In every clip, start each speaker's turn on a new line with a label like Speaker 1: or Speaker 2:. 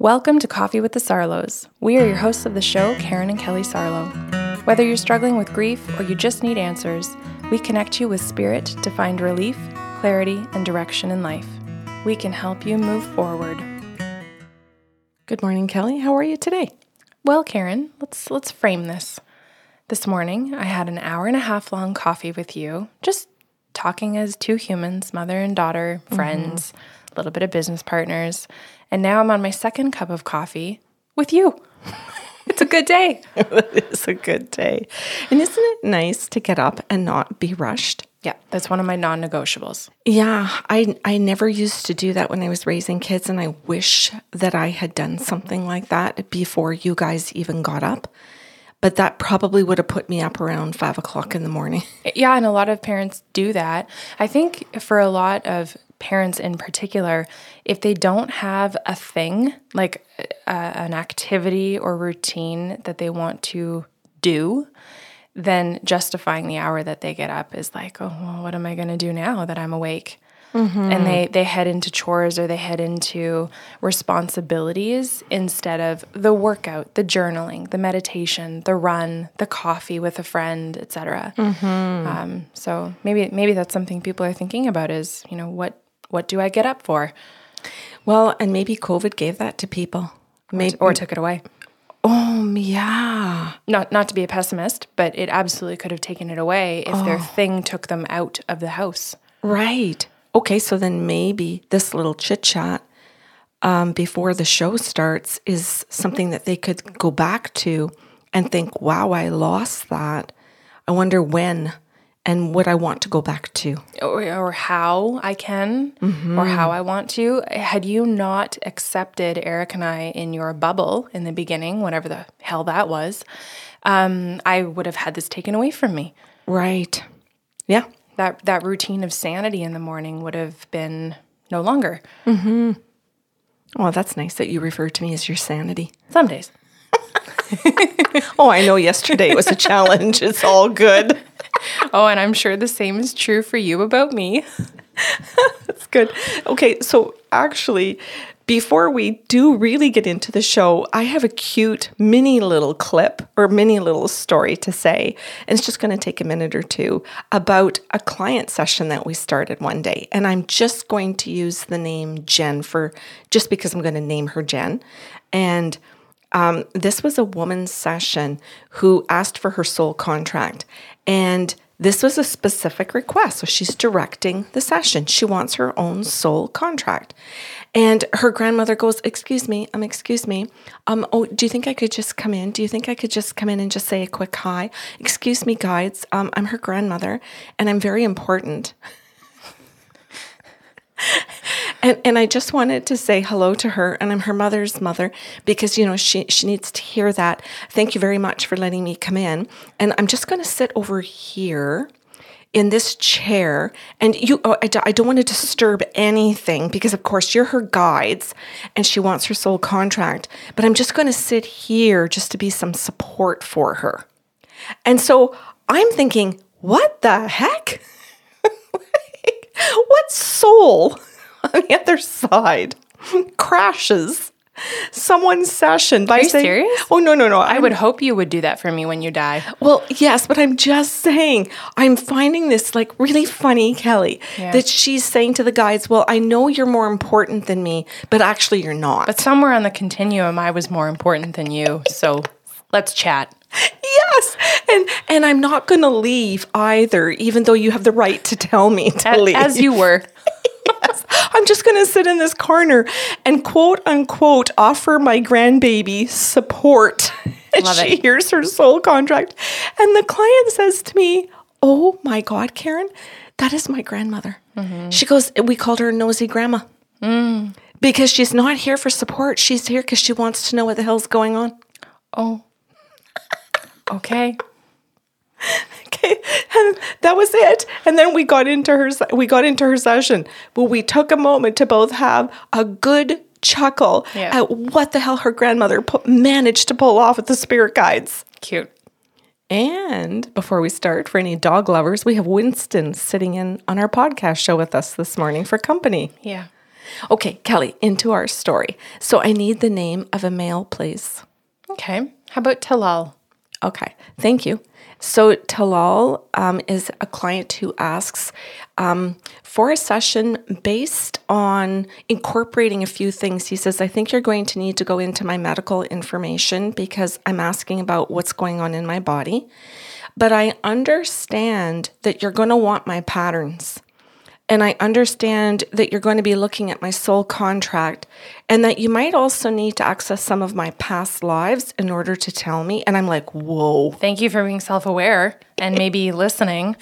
Speaker 1: Welcome to Coffee with the Sarlos. We are your hosts of the show, Karen and Kelly Sarlo. Whether you're struggling with grief or you just need answers, we connect you with spirit to find relief, clarity, and direction in life. We can help you move forward.
Speaker 2: Good morning, Kelly. How are you today?
Speaker 1: Well, Karen, let's let's frame this. This morning, I had an hour and a half long coffee with you, just talking as two humans, mother and daughter, mm-hmm. friends, a little bit of business partners. And now I'm on my second cup of coffee with you. it's a good day.
Speaker 2: it's a good day. And isn't it nice to get up and not be rushed?
Speaker 1: Yeah, that's one of my non negotiables.
Speaker 2: Yeah, I I never used to do that when I was raising kids, and I wish that I had done something like that before you guys even got up. But that probably would have put me up around five o'clock in the morning.
Speaker 1: Yeah, and a lot of parents do that. I think for a lot of parents in particular, if they don't have a thing like uh, an activity or routine that they want to do, then justifying the hour that they get up is like, oh, well, what am I going to do now that I'm awake? Mm-hmm. And they, they head into chores or they head into responsibilities instead of the workout, the journaling, the meditation, the run, the coffee with a friend, etc. Mm-hmm. Um, so maybe maybe that's something people are thinking about is you know what what do I get up for?
Speaker 2: Well, and maybe COVID gave that to people,
Speaker 1: maybe or, or took it away.
Speaker 2: Oh, yeah.
Speaker 1: Not not to be a pessimist, but it absolutely could have taken it away if oh. their thing took them out of the house.
Speaker 2: Right. Okay, so then maybe this little chit chat um, before the show starts is something that they could go back to and think, wow, I lost that. I wonder when and what I want to go back to.
Speaker 1: Or, or how I can, mm-hmm. or how I want to. Had you not accepted Eric and I in your bubble in the beginning, whatever the hell that was, um, I would have had this taken away from me.
Speaker 2: Right. Yeah.
Speaker 1: That, that routine of sanity in the morning would have been no longer.
Speaker 2: Mm-hmm. Well, that's nice that you refer to me as your sanity.
Speaker 1: Some days.
Speaker 2: oh, I know yesterday was a challenge. It's all good.
Speaker 1: oh, and I'm sure the same is true for you about me.
Speaker 2: That's good. Okay, so actually, before we do really get into the show, I have a cute mini little clip or mini little story to say. And it's just going to take a minute or two about a client session that we started one day. And I'm just going to use the name Jen for just because I'm going to name her Jen. And um, this was a woman's session who asked for her soul contract. And this was a specific request. So she's directing the session. She wants her own soul contract. And her grandmother goes, Excuse me, um, excuse me. Um, oh, do you think I could just come in? Do you think I could just come in and just say a quick hi? Excuse me, guides. Um, I'm her grandmother and I'm very important. and and I just wanted to say hello to her and I'm her mother's mother because you know she she needs to hear that. Thank you very much for letting me come in. And I'm just going to sit over here in this chair and you oh, I, I don't want to disturb anything because of course you're her guides and she wants her soul contract but i'm just going to sit here just to be some support for her and so i'm thinking what the heck what soul on the other side crashes someone's session by
Speaker 1: Are you
Speaker 2: saying,
Speaker 1: serious?
Speaker 2: "Oh no, no, no!"
Speaker 1: I would hope you would do that for me when you die.
Speaker 2: Well, yes, but I'm just saying, I'm finding this like really funny, Kelly, yeah. that she's saying to the guides, "Well, I know you're more important than me, but actually you're not."
Speaker 1: But somewhere on the continuum, I was more important than you. So let's chat.
Speaker 2: Yes, and and I'm not going to leave either, even though you have the right to tell me to
Speaker 1: as,
Speaker 2: leave,
Speaker 1: as you were.
Speaker 2: yes, I'm just going to sit in this corner and quote unquote offer my grandbaby support. And Love she it. hears her soul contract, and the client says to me, "Oh my God, Karen, that is my grandmother." Mm-hmm. She goes, "We called her nosy grandma." Mm. Because she's not here for support. She's here because she wants to know what the hell's going on.
Speaker 1: Oh, okay.
Speaker 2: okay and that was it and then we got into her we got into her session but we took a moment to both have a good chuckle yeah. at what the hell her grandmother pu- managed to pull off with the spirit guides
Speaker 1: cute
Speaker 2: and before we start for any dog lovers we have winston sitting in on our podcast show with us this morning for company
Speaker 1: yeah
Speaker 2: Okay, Kelly, into our story. So I need the name of a male, please.
Speaker 1: Okay. How about Talal?
Speaker 2: Okay, thank you. So Talal um, is a client who asks um, for a session based on incorporating a few things. He says, I think you're going to need to go into my medical information because I'm asking about what's going on in my body. But I understand that you're going to want my patterns. And I understand that you're going to be looking at my soul contract and that you might also need to access some of my past lives in order to tell me. And I'm like, whoa.
Speaker 1: Thank you for being self aware and maybe listening.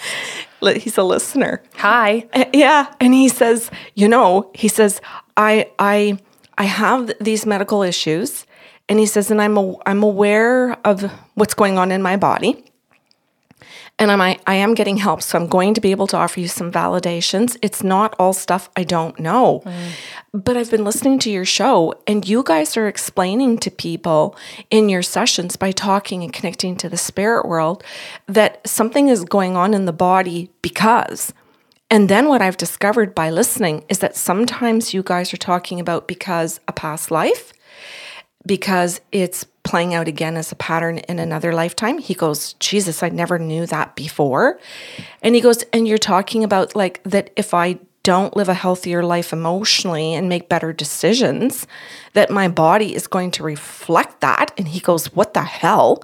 Speaker 2: He's a listener.
Speaker 1: Hi.
Speaker 2: Uh, yeah. And he says, you know, he says, I, I, I have these medical issues. And he says, and I'm, a, I'm aware of what's going on in my body and I'm, I, I am getting help. So I'm going to be able to offer you some validations. It's not all stuff I don't know. Mm. But I've been listening to your show, and you guys are explaining to people in your sessions by talking and connecting to the spirit world that something is going on in the body because. And then what I've discovered by listening is that sometimes you guys are talking about because a past life, because it's playing out again as a pattern in another lifetime. He goes, Jesus, I never knew that before. And he goes, and you're talking about like that if I don't live a healthier life emotionally and make better decisions, that my body is going to reflect that. And he goes, What the hell?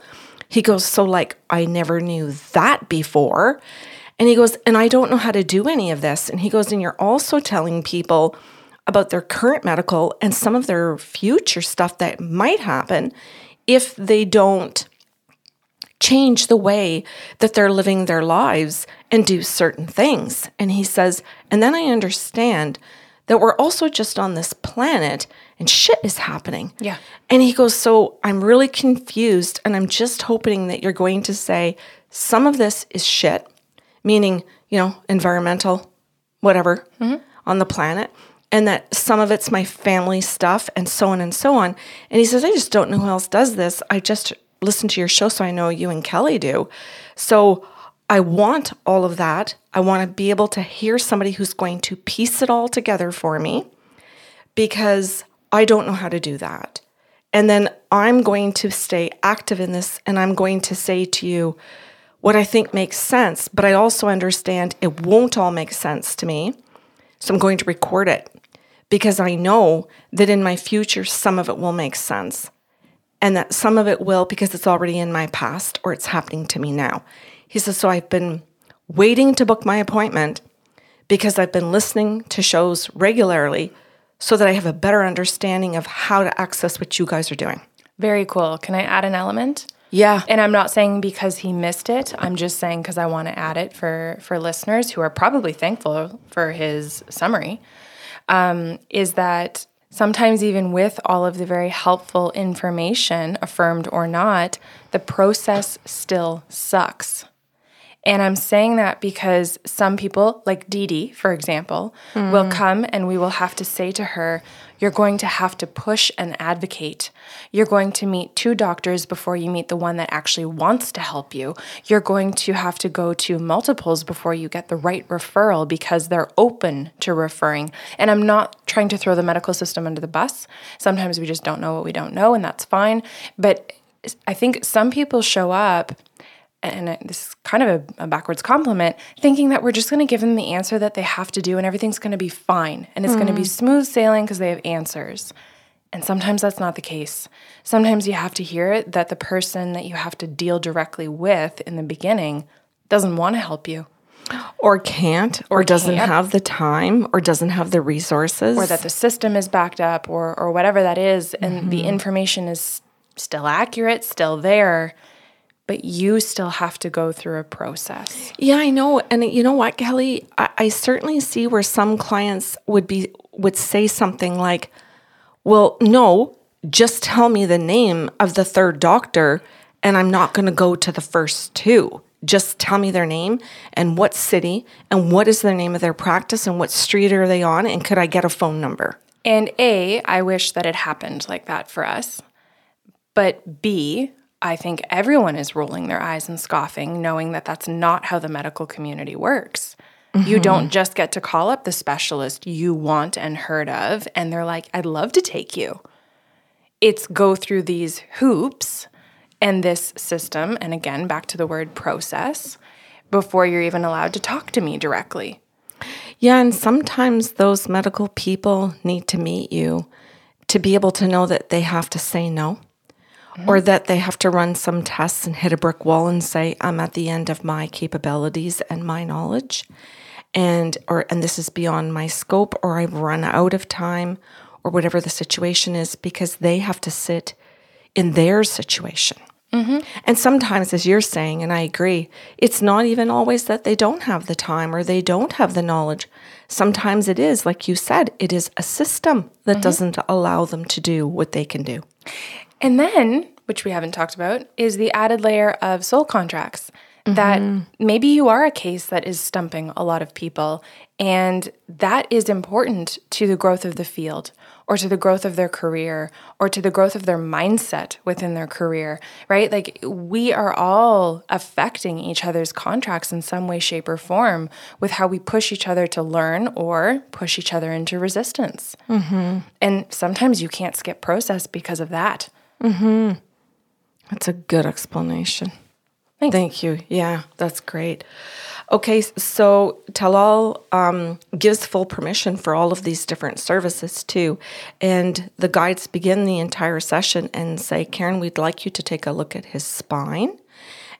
Speaker 2: He goes, So, like, I never knew that before. And he goes, And I don't know how to do any of this. And he goes, And you're also telling people about their current medical and some of their future stuff that might happen if they don't change the way that they're living their lives and do certain things. And he says, and then I understand that we're also just on this planet and shit is happening.
Speaker 1: Yeah.
Speaker 2: And he goes, So I'm really confused. And I'm just hoping that you're going to say some of this is shit, meaning, you know, environmental, whatever mm-hmm. on the planet and that some of it's my family stuff and so on and so on. And he says, I just don't know who else does this. I just listen to your show, so I know you and Kelly do. So I want all of that. I want to be able to hear somebody who's going to piece it all together for me because I don't know how to do that. And then I'm going to stay active in this and I'm going to say to you what I think makes sense, but I also understand it won't all make sense to me. So I'm going to record it because I know that in my future, some of it will make sense. And that some of it will because it's already in my past or it's happening to me now. He says, So I've been waiting to book my appointment because I've been listening to shows regularly so that I have a better understanding of how to access what you guys are doing.
Speaker 1: Very cool. Can I add an element?
Speaker 2: Yeah.
Speaker 1: And I'm not saying because he missed it. I'm just saying because I want to add it for for listeners who are probably thankful for his summary um, is that sometimes, even with all of the very helpful information, affirmed or not, the process still sucks. And I'm saying that because some people, like Dee Dee, for example, mm. will come and we will have to say to her, You're going to have to push and advocate. You're going to meet two doctors before you meet the one that actually wants to help you. You're going to have to go to multiples before you get the right referral because they're open to referring. And I'm not trying to throw the medical system under the bus. Sometimes we just don't know what we don't know, and that's fine. But I think some people show up and this is kind of a, a backwards compliment, thinking that we're just going to give them the answer that they have to do and everything's going to be fine and it's mm. going to be smooth sailing because they have answers. And sometimes that's not the case. Sometimes you have to hear it that the person that you have to deal directly with in the beginning doesn't want to help you.
Speaker 2: Or can't, or, or doesn't can't. have the time, or doesn't have the resources.
Speaker 1: Or that the system is backed up, or, or whatever that is, and mm-hmm. the information is still accurate, still there but you still have to go through a process.
Speaker 2: Yeah, I know. And you know what, Kelly? I, I, certainly see where some clients would be would say something like, Well, no, just tell me the name of the third doctor and I'm not gonna go to the first two. Just tell me their name and what city and what is the name of their practice and what street are they on and could I get a phone number?
Speaker 1: And A, I wish that it happened like that for us. But B, I think everyone is rolling their eyes and scoffing, knowing that that's not how the medical community works. You mm-hmm. don't just get to call up the specialist you want and heard of, and they're like, I'd love to take you. It's go through these hoops and this system, and again, back to the word process, before you're even allowed to talk to me directly.
Speaker 2: Yeah, and sometimes those medical people need to meet you to be able to know that they have to say no or that they have to run some tests and hit a brick wall and say I'm at the end of my capabilities and my knowledge and or and this is beyond my scope or I've run out of time or whatever the situation is because they have to sit in their situation. Mm-hmm. And sometimes, as you're saying, and I agree, it's not even always that they don't have the time or they don't have the knowledge. Sometimes it is, like you said, it is a system that mm-hmm. doesn't allow them to do what they can do.
Speaker 1: And then, which we haven't talked about, is the added layer of soul contracts. That mm-hmm. maybe you are a case that is stumping a lot of people, and that is important to the growth of the field, or to the growth of their career, or to the growth of their mindset within their career, right? Like we are all affecting each other's contracts in some way, shape, or form with how we push each other to learn or push each other into resistance. Mm-hmm. And sometimes you can't skip process because of that.
Speaker 2: That's a good explanation. Thank you. Yeah, that's great. Okay, so Talal um, gives full permission for all of these different services too. And the guides begin the entire session and say, Karen, we'd like you to take a look at his spine.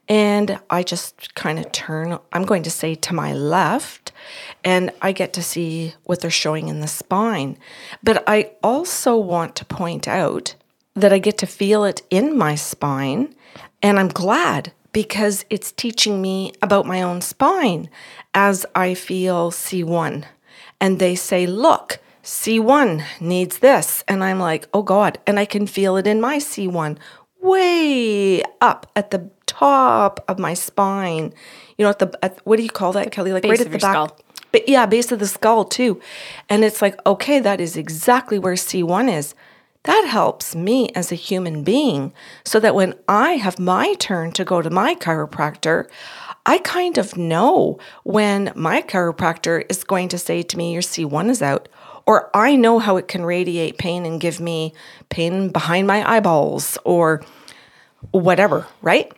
Speaker 2: And I just kind of turn, I'm going to say to my left, and I get to see what they're showing in the spine. But I also want to point out that I get to feel it in my spine, and I'm glad because it's teaching me about my own spine as I feel C1. And they say, look, C1 needs this. And I'm like, oh God. And I can feel it in my C1 way up at the top of my spine. You know, at the, at, what do you call that, Kelly? Like
Speaker 1: base
Speaker 2: right
Speaker 1: of
Speaker 2: at the back.
Speaker 1: skull.
Speaker 2: But yeah, base of the skull too. And it's like, okay, that is exactly where C1 is. That helps me as a human being so that when I have my turn to go to my chiropractor, I kind of know when my chiropractor is going to say to me, Your C1 is out, or I know how it can radiate pain and give me pain behind my eyeballs or whatever, right?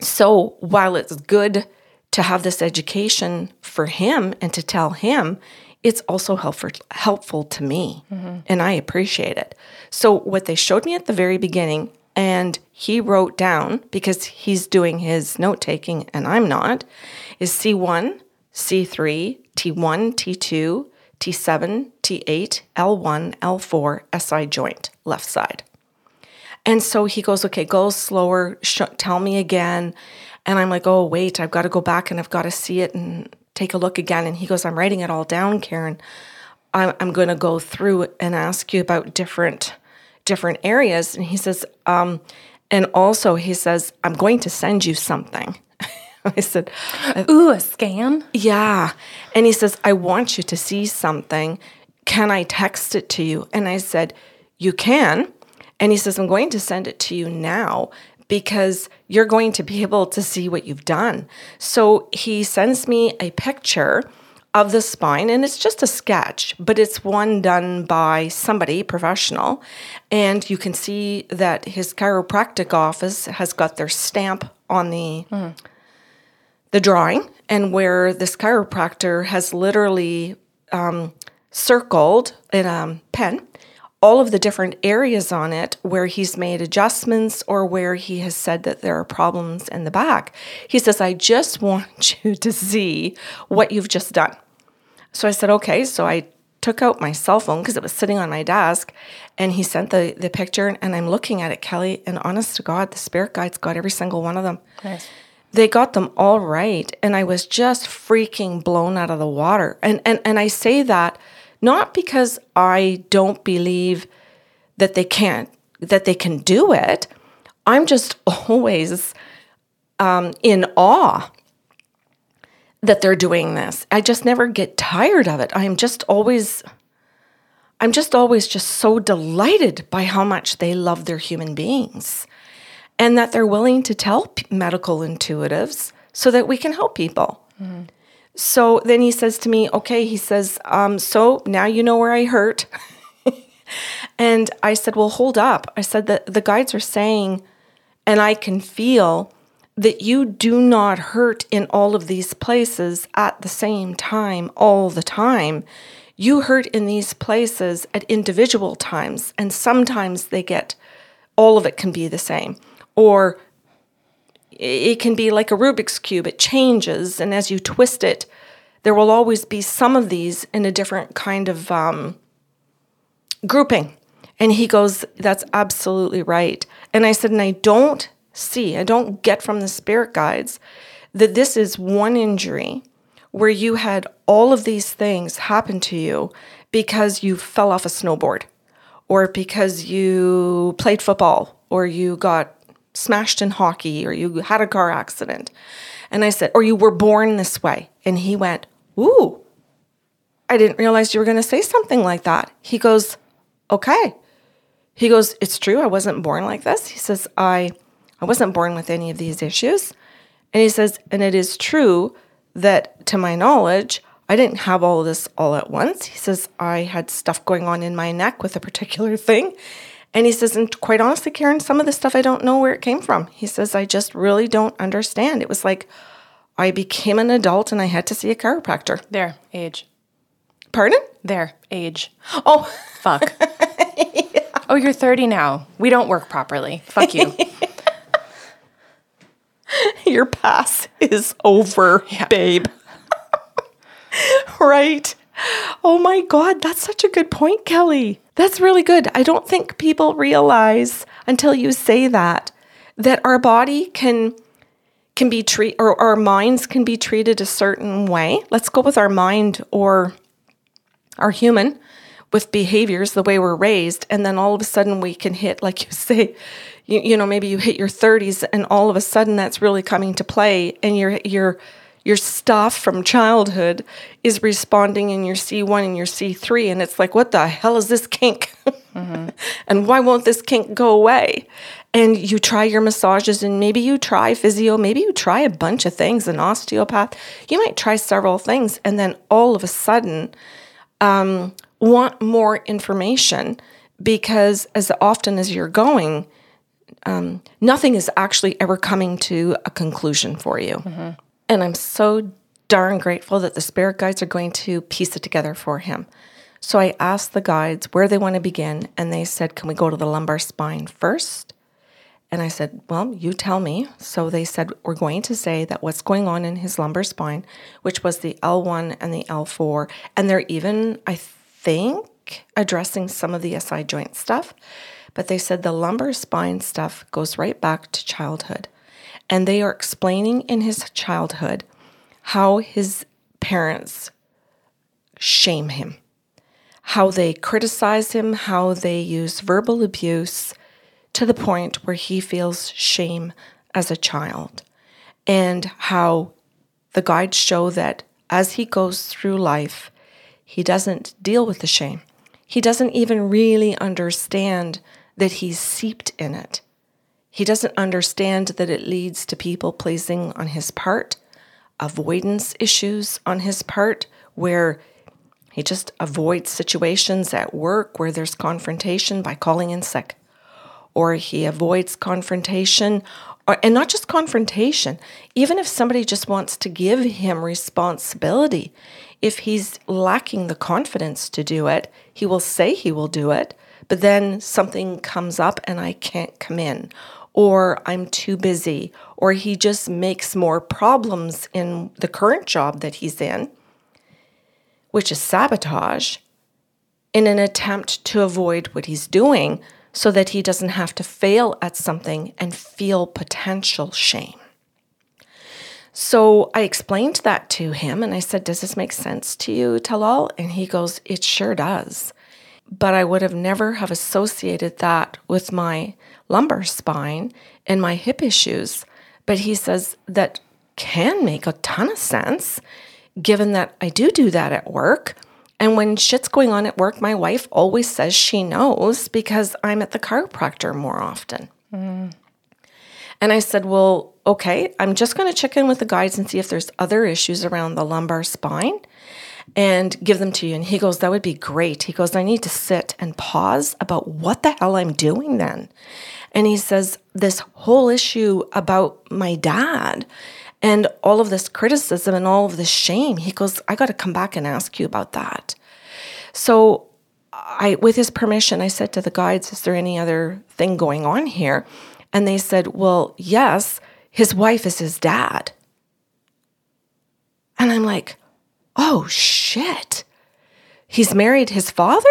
Speaker 2: So while it's good to have this education for him and to tell him, it's also helpful helpful to me, and I appreciate it. So what they showed me at the very beginning, and he wrote down because he's doing his note taking and I'm not, is C1, C3, T1, T2, T7, T8, L1, L4, SI joint, left side. And so he goes, okay, go slower, sh- tell me again. And I'm like, oh, wait, I've got to go back and I've got to see it and take a look again. And he goes, I'm writing it all down, Karen. I'm, I'm going to go through and ask you about different different areas. And he says, um, and also he says, I'm going to send you something. I said,
Speaker 1: Ooh, a scan?
Speaker 2: yeah. And he says, I want you to see something. Can I text it to you? And I said, You can. And he says, I'm going to send it to you now because you're going to be able to see what you've done. So he sends me a picture of the spine and it's just a sketch, but it's one done by somebody professional. And you can see that his chiropractic office has got their stamp on the the drawing and where this chiropractor has literally um, circled in a pen all of the different areas on it where he's made adjustments or where he has said that there are problems in the back. He says, I just want you to see what you've just done. So I said, okay. So I took out my cell phone because it was sitting on my desk and he sent the, the picture and I'm looking at it, Kelly, and honest to God, the spirit guides got every single one of them.
Speaker 1: Nice.
Speaker 2: They got them all right. And I was just freaking blown out of the water. And and and I say that not because I don't believe that they can't that they can do it. I'm just always um, in awe that they're doing this. I just never get tired of it. I'm just always I'm just always just so delighted by how much they love their human beings and that they're willing to tell medical intuitives so that we can help people. So then he says to me, okay, he says, um, so now you know where I hurt. and I said, well, hold up. I said that the guides are saying, and I can feel that you do not hurt in all of these places at the same time all the time. You hurt in these places at individual times, and sometimes they get all of it can be the same. Or it can be like a Rubik's Cube, it changes, and as you twist it, there will always be some of these in a different kind of um, grouping. And he goes, That's absolutely right. And I said, And I don't see, I don't get from the spirit guides that this is one injury where you had all of these things happen to you because you fell off a snowboard or because you played football or you got smashed in hockey or you had a car accident. And I said, or you were born this way. And he went, Ooh, I didn't realize you were going to say something like that. He goes, Okay. He goes, It's true. I wasn't born like this. He says, I, I wasn't born with any of these issues. And he says, And it is true that to my knowledge, I didn't have all this all at once. He says, I had stuff going on in my neck with a particular thing. And he says, and quite honestly, Karen, some of the stuff I don't know where it came from. He says, I just really don't understand. It was like I became an adult and I had to see a chiropractor.
Speaker 1: There, age.
Speaker 2: Pardon?
Speaker 1: There, age. Oh, fuck. yeah. Oh, you're 30 now. We don't work properly. Fuck you.
Speaker 2: Your pass is over, yeah. babe. right? Oh my God, that's such a good point, Kelly. That's really good. I don't think people realize until you say that that our body can can be treat or our minds can be treated a certain way. Let's go with our mind or our human with behaviors the way we're raised and then all of a sudden we can hit like you say you, you know maybe you hit your 30s and all of a sudden that's really coming to play and you're you're your stuff from childhood is responding in your C1 and your C3. And it's like, what the hell is this kink? Mm-hmm. and why won't this kink go away? And you try your massages and maybe you try physio, maybe you try a bunch of things, an osteopath. You might try several things and then all of a sudden um, want more information because as often as you're going, um, nothing is actually ever coming to a conclusion for you. Mm-hmm. And I'm so darn grateful that the spirit guides are going to piece it together for him. So I asked the guides where they want to begin, and they said, Can we go to the lumbar spine first? And I said, Well, you tell me. So they said, We're going to say that what's going on in his lumbar spine, which was the L1 and the L4, and they're even, I think, addressing some of the SI joint stuff. But they said the lumbar spine stuff goes right back to childhood. And they are explaining in his childhood how his parents shame him, how they criticize him, how they use verbal abuse to the point where he feels shame as a child, and how the guides show that as he goes through life, he doesn't deal with the shame. He doesn't even really understand that he's seeped in it. He doesn't understand that it leads to people pleasing on his part, avoidance issues on his part, where he just avoids situations at work where there's confrontation by calling in sick. Or he avoids confrontation, or, and not just confrontation, even if somebody just wants to give him responsibility, if he's lacking the confidence to do it, he will say he will do it, but then something comes up and I can't come in or I'm too busy, or he just makes more problems in the current job that he's in, which is sabotage, in an attempt to avoid what he's doing so that he doesn't have to fail at something and feel potential shame. So I explained that to him and I said, Does this make sense to you, Talal? And he goes, It sure does. But I would have never have associated that with my lumbar spine and my hip issues. But he says that can make a ton of sense given that I do do that at work. And when shit's going on at work, my wife always says she knows because I'm at the chiropractor more often. Mm. And I said, Well, okay, I'm just going to check in with the guides and see if there's other issues around the lumbar spine and give them to you. And he goes, That would be great. He goes, I need to sit and pause about what the hell I'm doing then. And he says, This whole issue about my dad and all of this criticism and all of this shame, he goes, I got to come back and ask you about that. So I, with his permission, I said to the guides, Is there any other thing going on here? And they said, Well, yes, his wife is his dad. And I'm like, Oh, shit. He's married his father?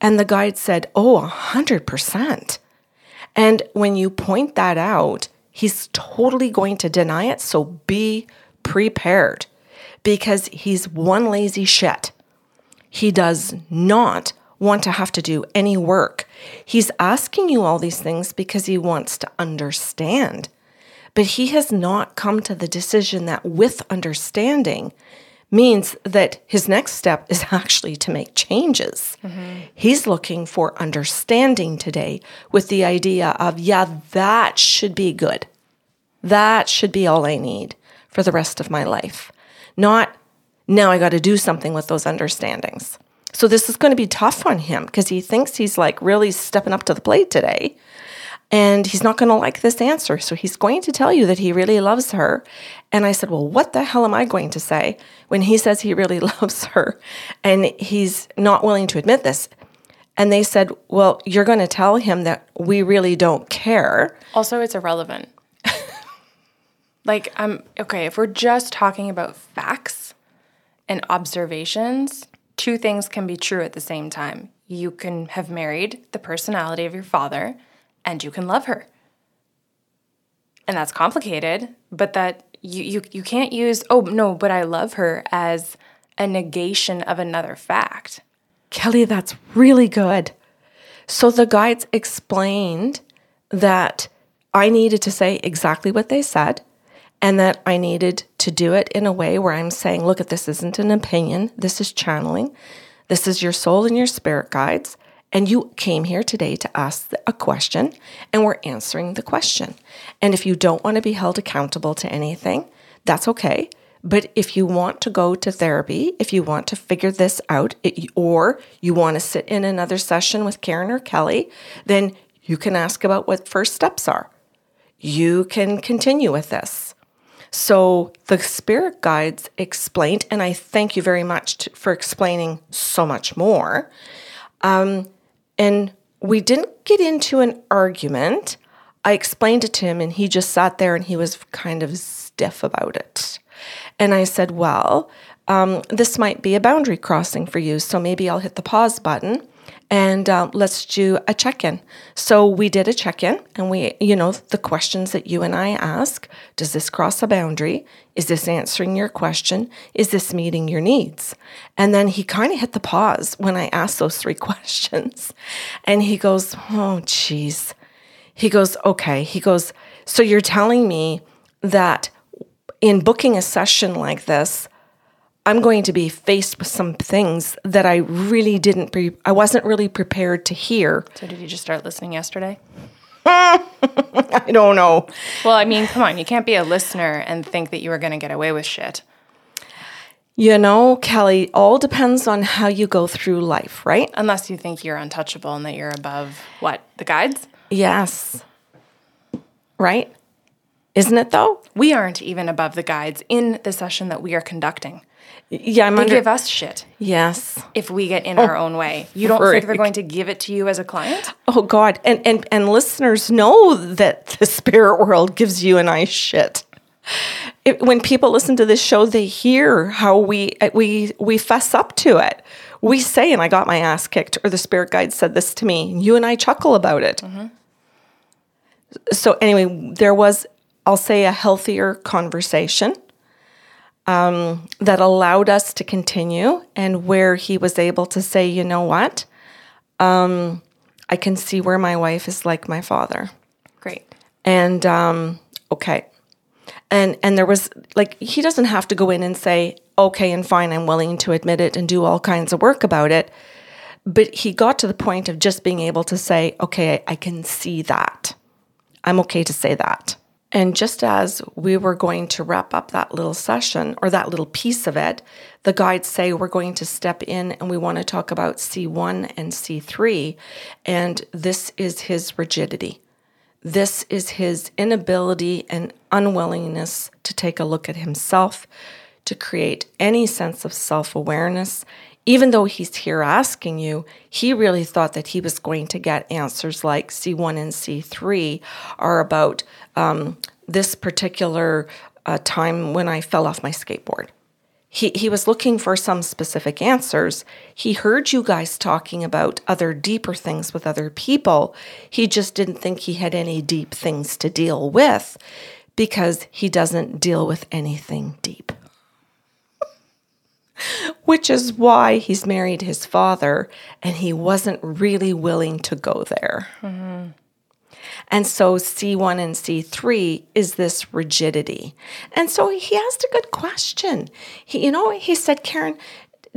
Speaker 2: And the guide said, Oh, a hundred percent. And when you point that out, he's totally going to deny it. So be prepared because he's one lazy shit. He does not want to have to do any work. He's asking you all these things because he wants to understand. But he has not come to the decision that with understanding means that his next step is actually to make changes. Mm-hmm. He's looking for understanding today with the idea of, yeah, that should be good. That should be all I need for the rest of my life. Not now I got to do something with those understandings. So this is going to be tough on him because he thinks he's like really stepping up to the plate today. And he's not going to like this answer. So he's going to tell you that he really loves her. And I said, Well, what the hell am I going to say when he says he really loves her and he's not willing to admit this? And they said, Well, you're going to tell him that we really don't care.
Speaker 1: Also, it's irrelevant. like, I'm okay, if we're just talking about facts and observations, two things can be true at the same time. You can have married the personality of your father and you can love her. And that's complicated, but that you, you, you can't use, oh, no, but I love her as a negation of another fact.
Speaker 2: Kelly, that's really good. So the guides explained that I needed to say exactly what they said and that I needed to do it in a way where I'm saying, look at this isn't an opinion, this is channeling. This is your soul and your spirit guides. And you came here today to ask a question, and we're answering the question. And if you don't want to be held accountable to anything, that's okay. But if you want to go to therapy, if you want to figure this out, or you want to sit in another session with Karen or Kelly, then you can ask about what first steps are. You can continue with this. So the spirit guides explained, and I thank you very much to, for explaining so much more. Um, and we didn't get into an argument. I explained it to him, and he just sat there and he was kind of stiff about it. And I said, Well, um, this might be a boundary crossing for you, so maybe I'll hit the pause button and uh, let's do a check in. So we did a check in, and we, you know, the questions that you and I ask Does this cross a boundary? Is this answering your question? Is this meeting your needs? And then he kind of hit the pause when I asked those three questions. And he goes, Oh, geez. He goes, Okay. He goes, So you're telling me that in booking a session like this, I'm going to be faced with some things that I really didn't pre- I wasn't really prepared to hear.
Speaker 1: So did you just start listening yesterday?
Speaker 2: I don't know.
Speaker 1: Well, I mean, come on, you can't be a listener and think that you are going to get away with shit.
Speaker 2: You know, Kelly, all depends on how you go through life, right?
Speaker 1: Unless you think you're untouchable and that you're above what? The guides?
Speaker 2: Yes. Right? Isn't it though?
Speaker 1: We aren't even above the guides in the session that we are conducting.
Speaker 2: Yeah, I'm
Speaker 1: They
Speaker 2: under.
Speaker 1: give us shit
Speaker 2: yes.
Speaker 1: if we get in our oh, own way. You don't think they're going to give it to you as a client?
Speaker 2: Oh God, and and and listeners know that the spirit world gives you and I shit. It, when people listen to this show, they hear how we uh, we we fess up to it. We say, "And I got my ass kicked," or the spirit guide said this to me. And you and I chuckle about it. Mm-hmm. So anyway, there was, I'll say, a healthier conversation um, that allowed us to continue, and where he was able to say, "You know what? Um, I can see where my wife is like my father."
Speaker 1: Great.
Speaker 2: and um, okay and and there was like he doesn't have to go in and say okay and fine i'm willing to admit it and do all kinds of work about it but he got to the point of just being able to say okay i can see that i'm okay to say that And just as we were going to wrap up that little session or that little piece of it, the guides say we're going to step in and we want to talk about C1 and C3. And this is his rigidity. This is his inability and unwillingness to take a look at himself, to create any sense of self awareness. Even though he's here asking you, he really thought that he was going to get answers like C1 and C3 are about um, this particular uh, time when I fell off my skateboard. He, he was looking for some specific answers. He heard you guys talking about other deeper things with other people. He just didn't think he had any deep things to deal with because he doesn't deal with anything deep which is why he's married his father and he wasn't really willing to go there. Mm-hmm. And so C1 and C3 is this rigidity. And so he asked a good question. He, you know, he said, Karen,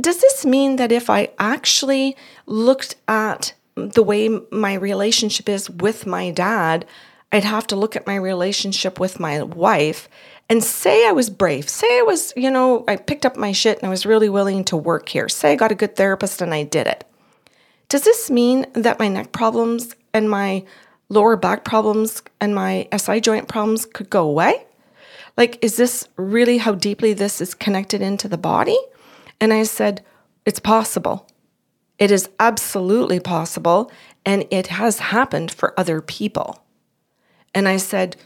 Speaker 2: does this mean that if I actually looked at the way my relationship is with my dad, I'd have to look at my relationship with my wife and say I was brave. Say I was, you know, I picked up my shit and I was really willing to work here. Say I got a good therapist and I did it. Does this mean that my neck problems and my lower back problems and my SI joint problems could go away? Like, is this really how deeply this is connected into the body? And I said, it's possible. It is absolutely possible. And it has happened for other people. And I said,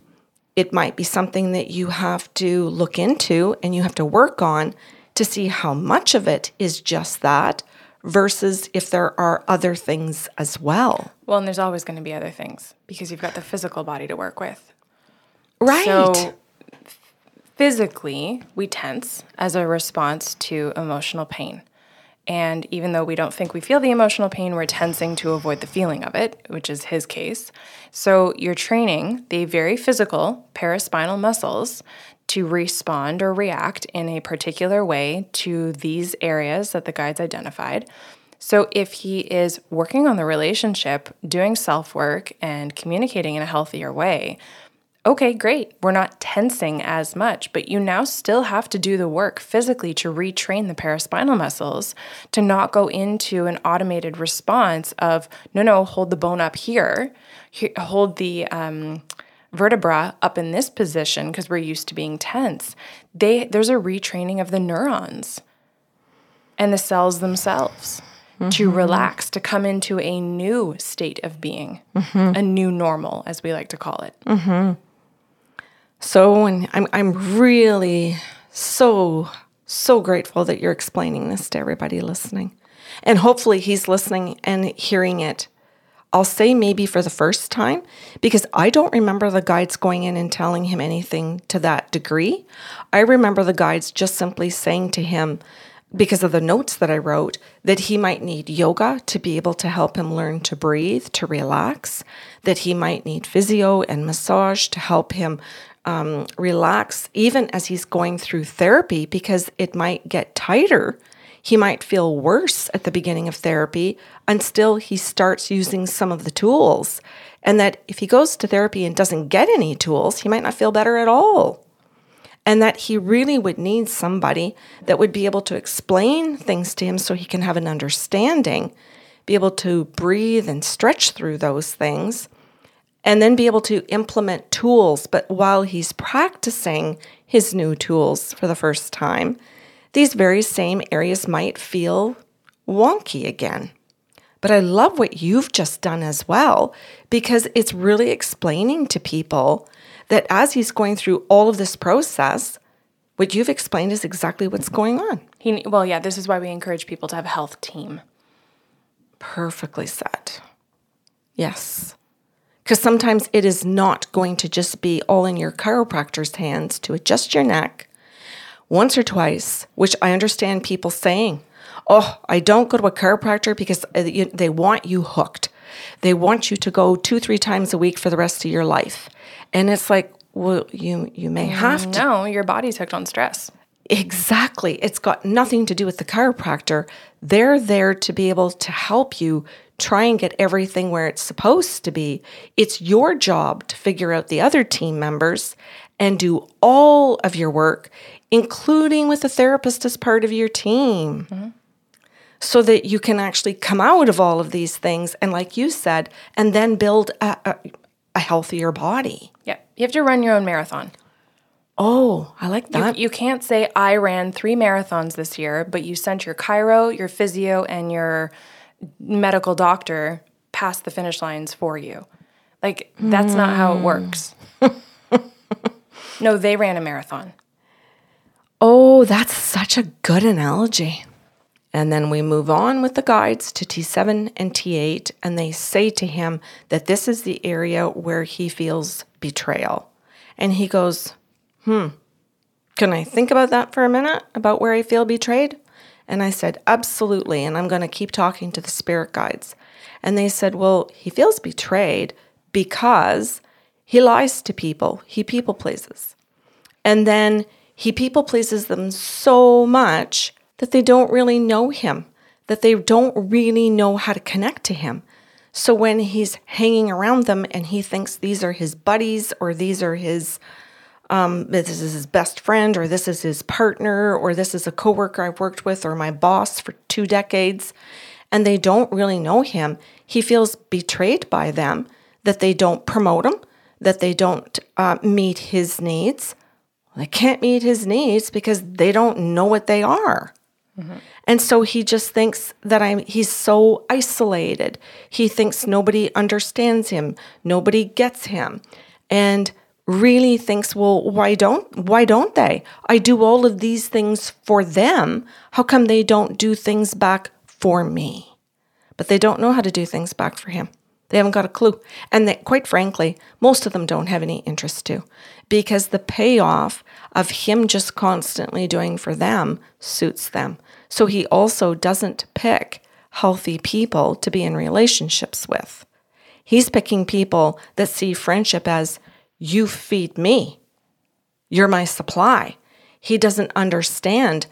Speaker 2: it might be something that you have to look into and you have to work on to see how much of it is just that versus if there are other things as well.
Speaker 1: Well, and there's always going to be other things because you've got the physical body to work with.
Speaker 2: Right.
Speaker 1: So physically, we tense as a response to emotional pain. And even though we don't think we feel the emotional pain, we're tensing to avoid the feeling of it, which is his case. So you're training the very physical paraspinal muscles to respond or react in a particular way to these areas that the guides identified. So if he is working on the relationship, doing self work, and communicating in a healthier way, okay, great, we're not tensing as much, but you now still have to do the work physically to retrain the paraspinal muscles to not go into an automated response of, no, no, hold the bone up here, here hold the, um, vertebra up in this position because we're used to being tense they there's a retraining of the neurons and the cells themselves mm-hmm. to relax to come into a new state of being mm-hmm. a new normal as we like to call it
Speaker 2: mm-hmm. So, and I'm, I'm really so, so grateful that you're explaining this to everybody listening. And hopefully he's listening and hearing it. I'll say maybe for the first time because I don't remember the guides going in and telling him anything to that degree. I remember the guides just simply saying to him, because of the notes that I wrote, that he might need yoga to be able to help him learn to breathe, to relax, that he might need physio and massage to help him um, relax even as he's going through therapy because it might get tighter. He might feel worse at the beginning of therapy until he starts using some of the tools. And that if he goes to therapy and doesn't get any tools, he might not feel better at all. And that he really would need somebody that would be able to explain things to him so he can have an understanding, be able to breathe and stretch through those things and then be able to implement tools. But while he's practicing his new tools for the first time, these very same areas might feel wonky again. But I love what you've just done as well, because it's really explaining to people that as he's going through all of this process, what you've explained is exactly what's going on.
Speaker 1: He, well, yeah, this is why we encourage people to have a health team.
Speaker 2: Perfectly said. Yes. Because sometimes it is not going to just be all in your chiropractor's hands to adjust your neck once or twice, which I understand people saying, Oh, I don't go to a chiropractor because uh, they want you hooked. They want you to go two, three times a week for the rest of your life. And it's like, well, you you may have
Speaker 1: to. No, your body's hooked on stress.
Speaker 2: Exactly. It's got nothing to do with the chiropractor. They're there to be able to help you try and get everything where it's supposed to be. It's your job to figure out the other team members and do all of your work, including with a therapist as part of your team. Mm-hmm. So that you can actually come out of all of these things and, like you said, and then build a, a, a healthier body.
Speaker 1: Yeah. You have to run your own marathon.
Speaker 2: Oh, I like that.
Speaker 1: You, you, can't say I ran three marathons this year, but you sent your chiro, your physio, and your medical doctor past the finish lines for you. Like that's mm. not how it works. no, they ran a marathon.
Speaker 2: Oh, that's such a good analogy. And then we move on with the guides to T7 and T8, and they say to him that this is the area where he feels betrayal. And he goes, Hmm, can I think about that for a minute about where I feel betrayed? And I said, Absolutely. And I'm going to keep talking to the spirit guides. And they said, Well, he feels betrayed because he lies to people, he people pleases. And then he people pleases them so much that they don't really know him, that they don't really know how to connect to him. So when he's hanging around them and he thinks these are his buddies or these are his um, this is his best friend, or this is his partner, or this is a coworker I've worked with, or my boss for two decades, and they don't really know him, he feels betrayed by them that they don't promote him, that they don't uh, meet his needs. They can't meet his needs because they don't know what they are. Mm-hmm. And so he just thinks that I'm he's so isolated. He thinks nobody understands him, nobody gets him. And really thinks, well, why don't why don't they? I do all of these things for them. How come they don't do things back for me? But they don't know how to do things back for him. They haven't got a clue. And they, quite frankly, most of them don't have any interest to because the payoff of him just constantly doing for them suits them. So he also doesn't pick healthy people to be in relationships with. He's picking people that see friendship as you feed me. You're my supply. He doesn't understand,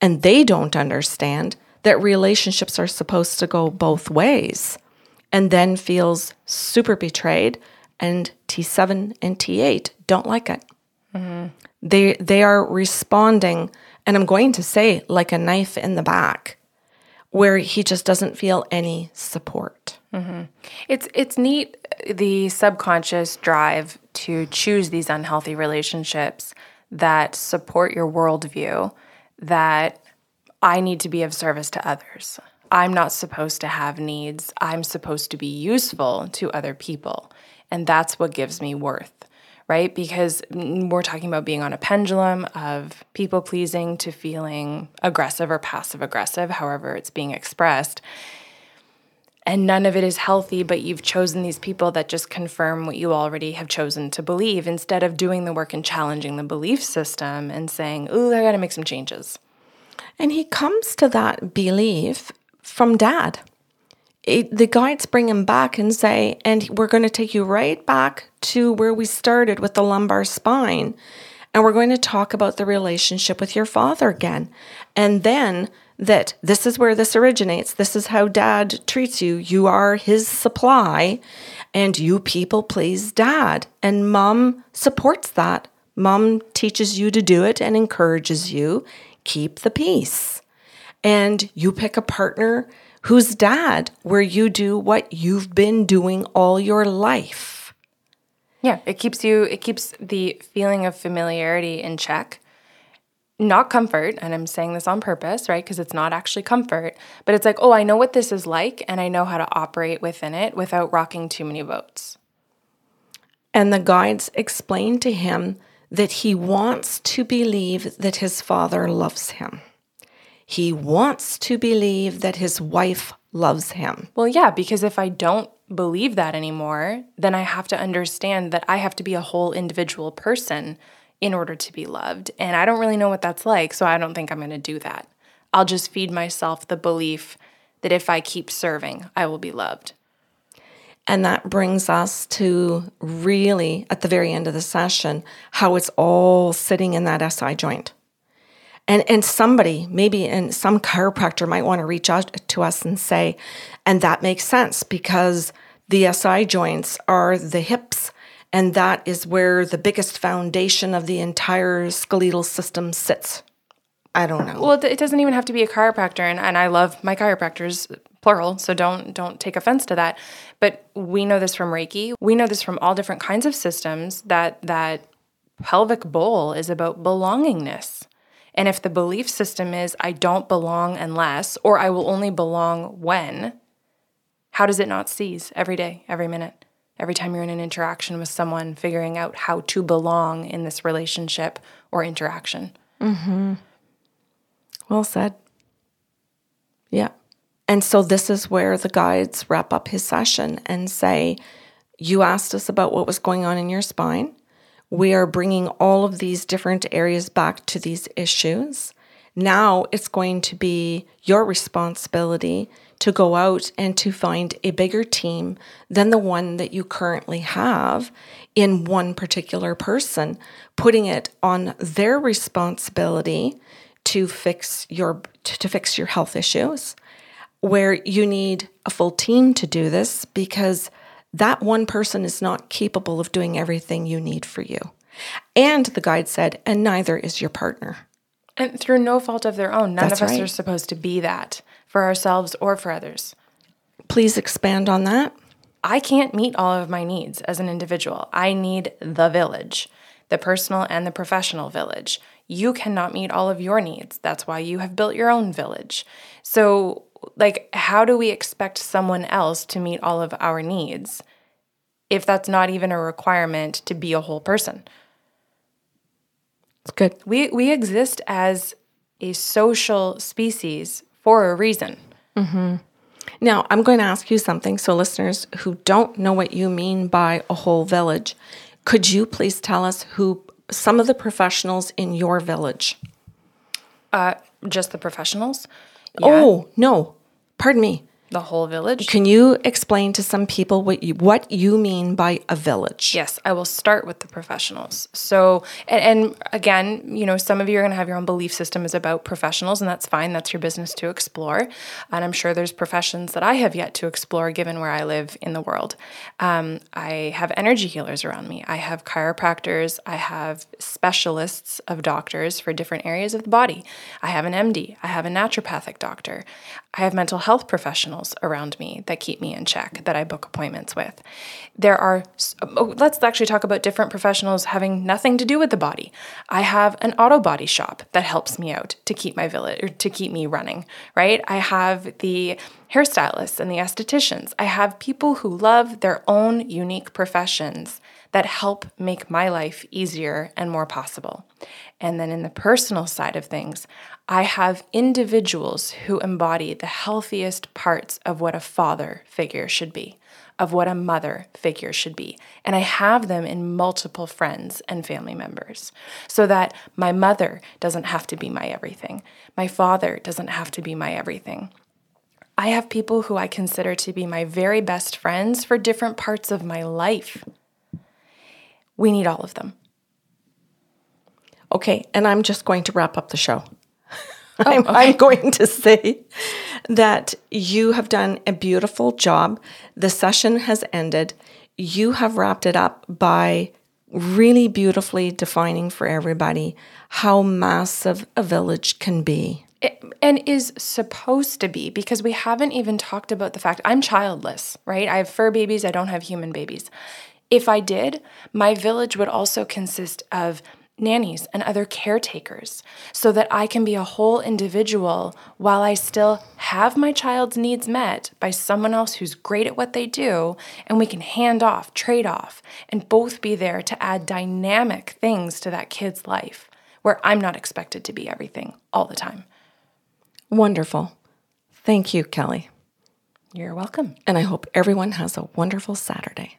Speaker 2: and they don't understand, that relationships are supposed to go both ways, and then feels super betrayed. And T7 and T8 don't like it. Mm-hmm. They, they are responding, and I'm going to say, like a knife in the back, where he just doesn't feel any support.
Speaker 1: Mm-hmm. It's it's neat the subconscious drive to choose these unhealthy relationships that support your worldview, that I need to be of service to others. I'm not supposed to have needs. I'm supposed to be useful to other people. And that's what gives me worth, right? Because we're talking about being on a pendulum of people pleasing to feeling aggressive or passive aggressive, however it's being expressed and none of it is healthy, but you've chosen these people that just confirm what you already have chosen to believe instead of doing the work and challenging the belief system and saying, Ooh, I got to make some changes.
Speaker 2: And he comes to that belief from dad. It, the guides bring him back and say, and we're going to take you right back to where we started with the lumbar spine. And we're going to talk about the relationship with your father again. And then that this is where this originates. This is how dad treats you. You are his supply, and you people please dad. And mom supports that. Mom teaches you to do it and encourages you. Keep the peace. And you pick a partner who's dad, where you do what you've been doing all your life.
Speaker 1: Yeah, it keeps you, it keeps the feeling of familiarity in check not comfort, and I'm saying this on purpose, right? Because it's not actually comfort, but it's like, oh, I know what this is like and I know how to operate within it without rocking too many boats.
Speaker 2: And the guides explain to him that he wants to believe that his father loves him. He wants to believe that his wife loves him.
Speaker 1: Well, yeah, because if I don't believe that anymore, then I have to understand that I have to be a whole individual person in order to be loved. And I don't really know what that's like, so I don't think I'm going to do that. I'll just feed myself the belief that if I keep serving, I will be loved.
Speaker 2: And that brings us to really, at the very end of the session, how it's all sitting in that SI joint. And, and somebody, maybe and some chiropractor might want to reach out to us and say, and that makes sense because the SI joints are the hips, and that is where the biggest foundation of the entire skeletal system sits. I don't know.
Speaker 1: Well, it doesn't even have to be a chiropractor, and, and I love my chiropractors, plural. So don't don't take offense to that. But we know this from Reiki. We know this from all different kinds of systems that that pelvic bowl is about belongingness. And if the belief system is I don't belong unless, or I will only belong when, how does it not seize every day, every minute, every time you're in an interaction with someone, figuring out how to belong in this relationship or interaction?
Speaker 2: Mm-hmm. Well said. Yeah. And so this is where the guides wrap up his session and say, You asked us about what was going on in your spine. We are bringing all of these different areas back to these issues. Now it's going to be your responsibility to go out and to find a bigger team than the one that you currently have in one particular person, putting it on their responsibility to fix your to fix your health issues where you need a full team to do this because that one person is not capable of doing everything you need for you. And the guide said, and neither is your partner.
Speaker 1: And through no fault of their own, none That's of us right. are supposed to be that for ourselves or for others.
Speaker 2: Please expand on that.
Speaker 1: I can't meet all of my needs as an individual. I need the village, the personal and the professional village. You cannot meet all of your needs. That's why you have built your own village. So, like, how do we expect someone else to meet all of our needs if that's not even a requirement to be a whole person?
Speaker 2: It's good.
Speaker 1: We we exist as a social species for a reason.
Speaker 2: Mm-hmm. Now, I'm going to ask you something. So, listeners who don't know what you mean by a whole village, could you please tell us who some of the professionals in your village?
Speaker 1: Uh, just the professionals?
Speaker 2: Yeah. Oh, no. Pardon me
Speaker 1: the whole village.
Speaker 2: Can you explain to some people what you what you mean by a village?
Speaker 1: Yes, I will start with the professionals. So, and, and again, you know, some of you are going to have your own belief system is about professionals, and that's fine. That's your business to explore. And I'm sure there's professions that I have yet to explore, given where I live in the world. Um, I have energy healers around me. I have chiropractors. I have specialists of doctors for different areas of the body. I have an MD. I have a naturopathic doctor. I have mental health professionals around me that keep me in check, that I book appointments with. There are, oh, let's actually talk about different professionals having nothing to do with the body. I have an auto body shop that helps me out to keep my village, or to keep me running, right? I have the hairstylists and the estheticians. I have people who love their own unique professions that help make my life easier and more possible. And then in the personal side of things, I have individuals who embody the healthiest parts of what a father figure should be, of what a mother figure should be. And I have them in multiple friends and family members so that my mother doesn't have to be my everything, my father doesn't have to be my everything. I have people who I consider to be my very best friends for different parts of my life. We need all of them.
Speaker 2: Okay, and I'm just going to wrap up the show. Oh, I'm, okay. I'm, going to say that you have done a beautiful job. The session has ended. You have wrapped it up by really beautifully defining for everybody how massive a village can be.
Speaker 1: It, and is supposed to be because we haven't even talked about the fact I'm childless, right? I have fur babies, I don't have human babies. If I did, my village would also consist of nannies and other caretakers so that I can be a whole individual while I still have my child's needs met by someone else who's great at what they do, and we can hand off, trade off, and both be there to add dynamic things to that kid's life where I'm not expected to be everything all the time.
Speaker 2: Wonderful. Thank you, Kelly.
Speaker 1: You're welcome.
Speaker 2: And I hope everyone has a wonderful Saturday.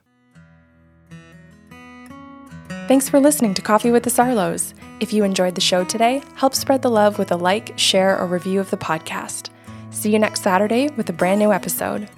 Speaker 1: Thanks for listening to Coffee with the Sarlos. If you enjoyed the show today, help spread the love with a like, share, or review of the podcast. See you next Saturday with a brand new episode.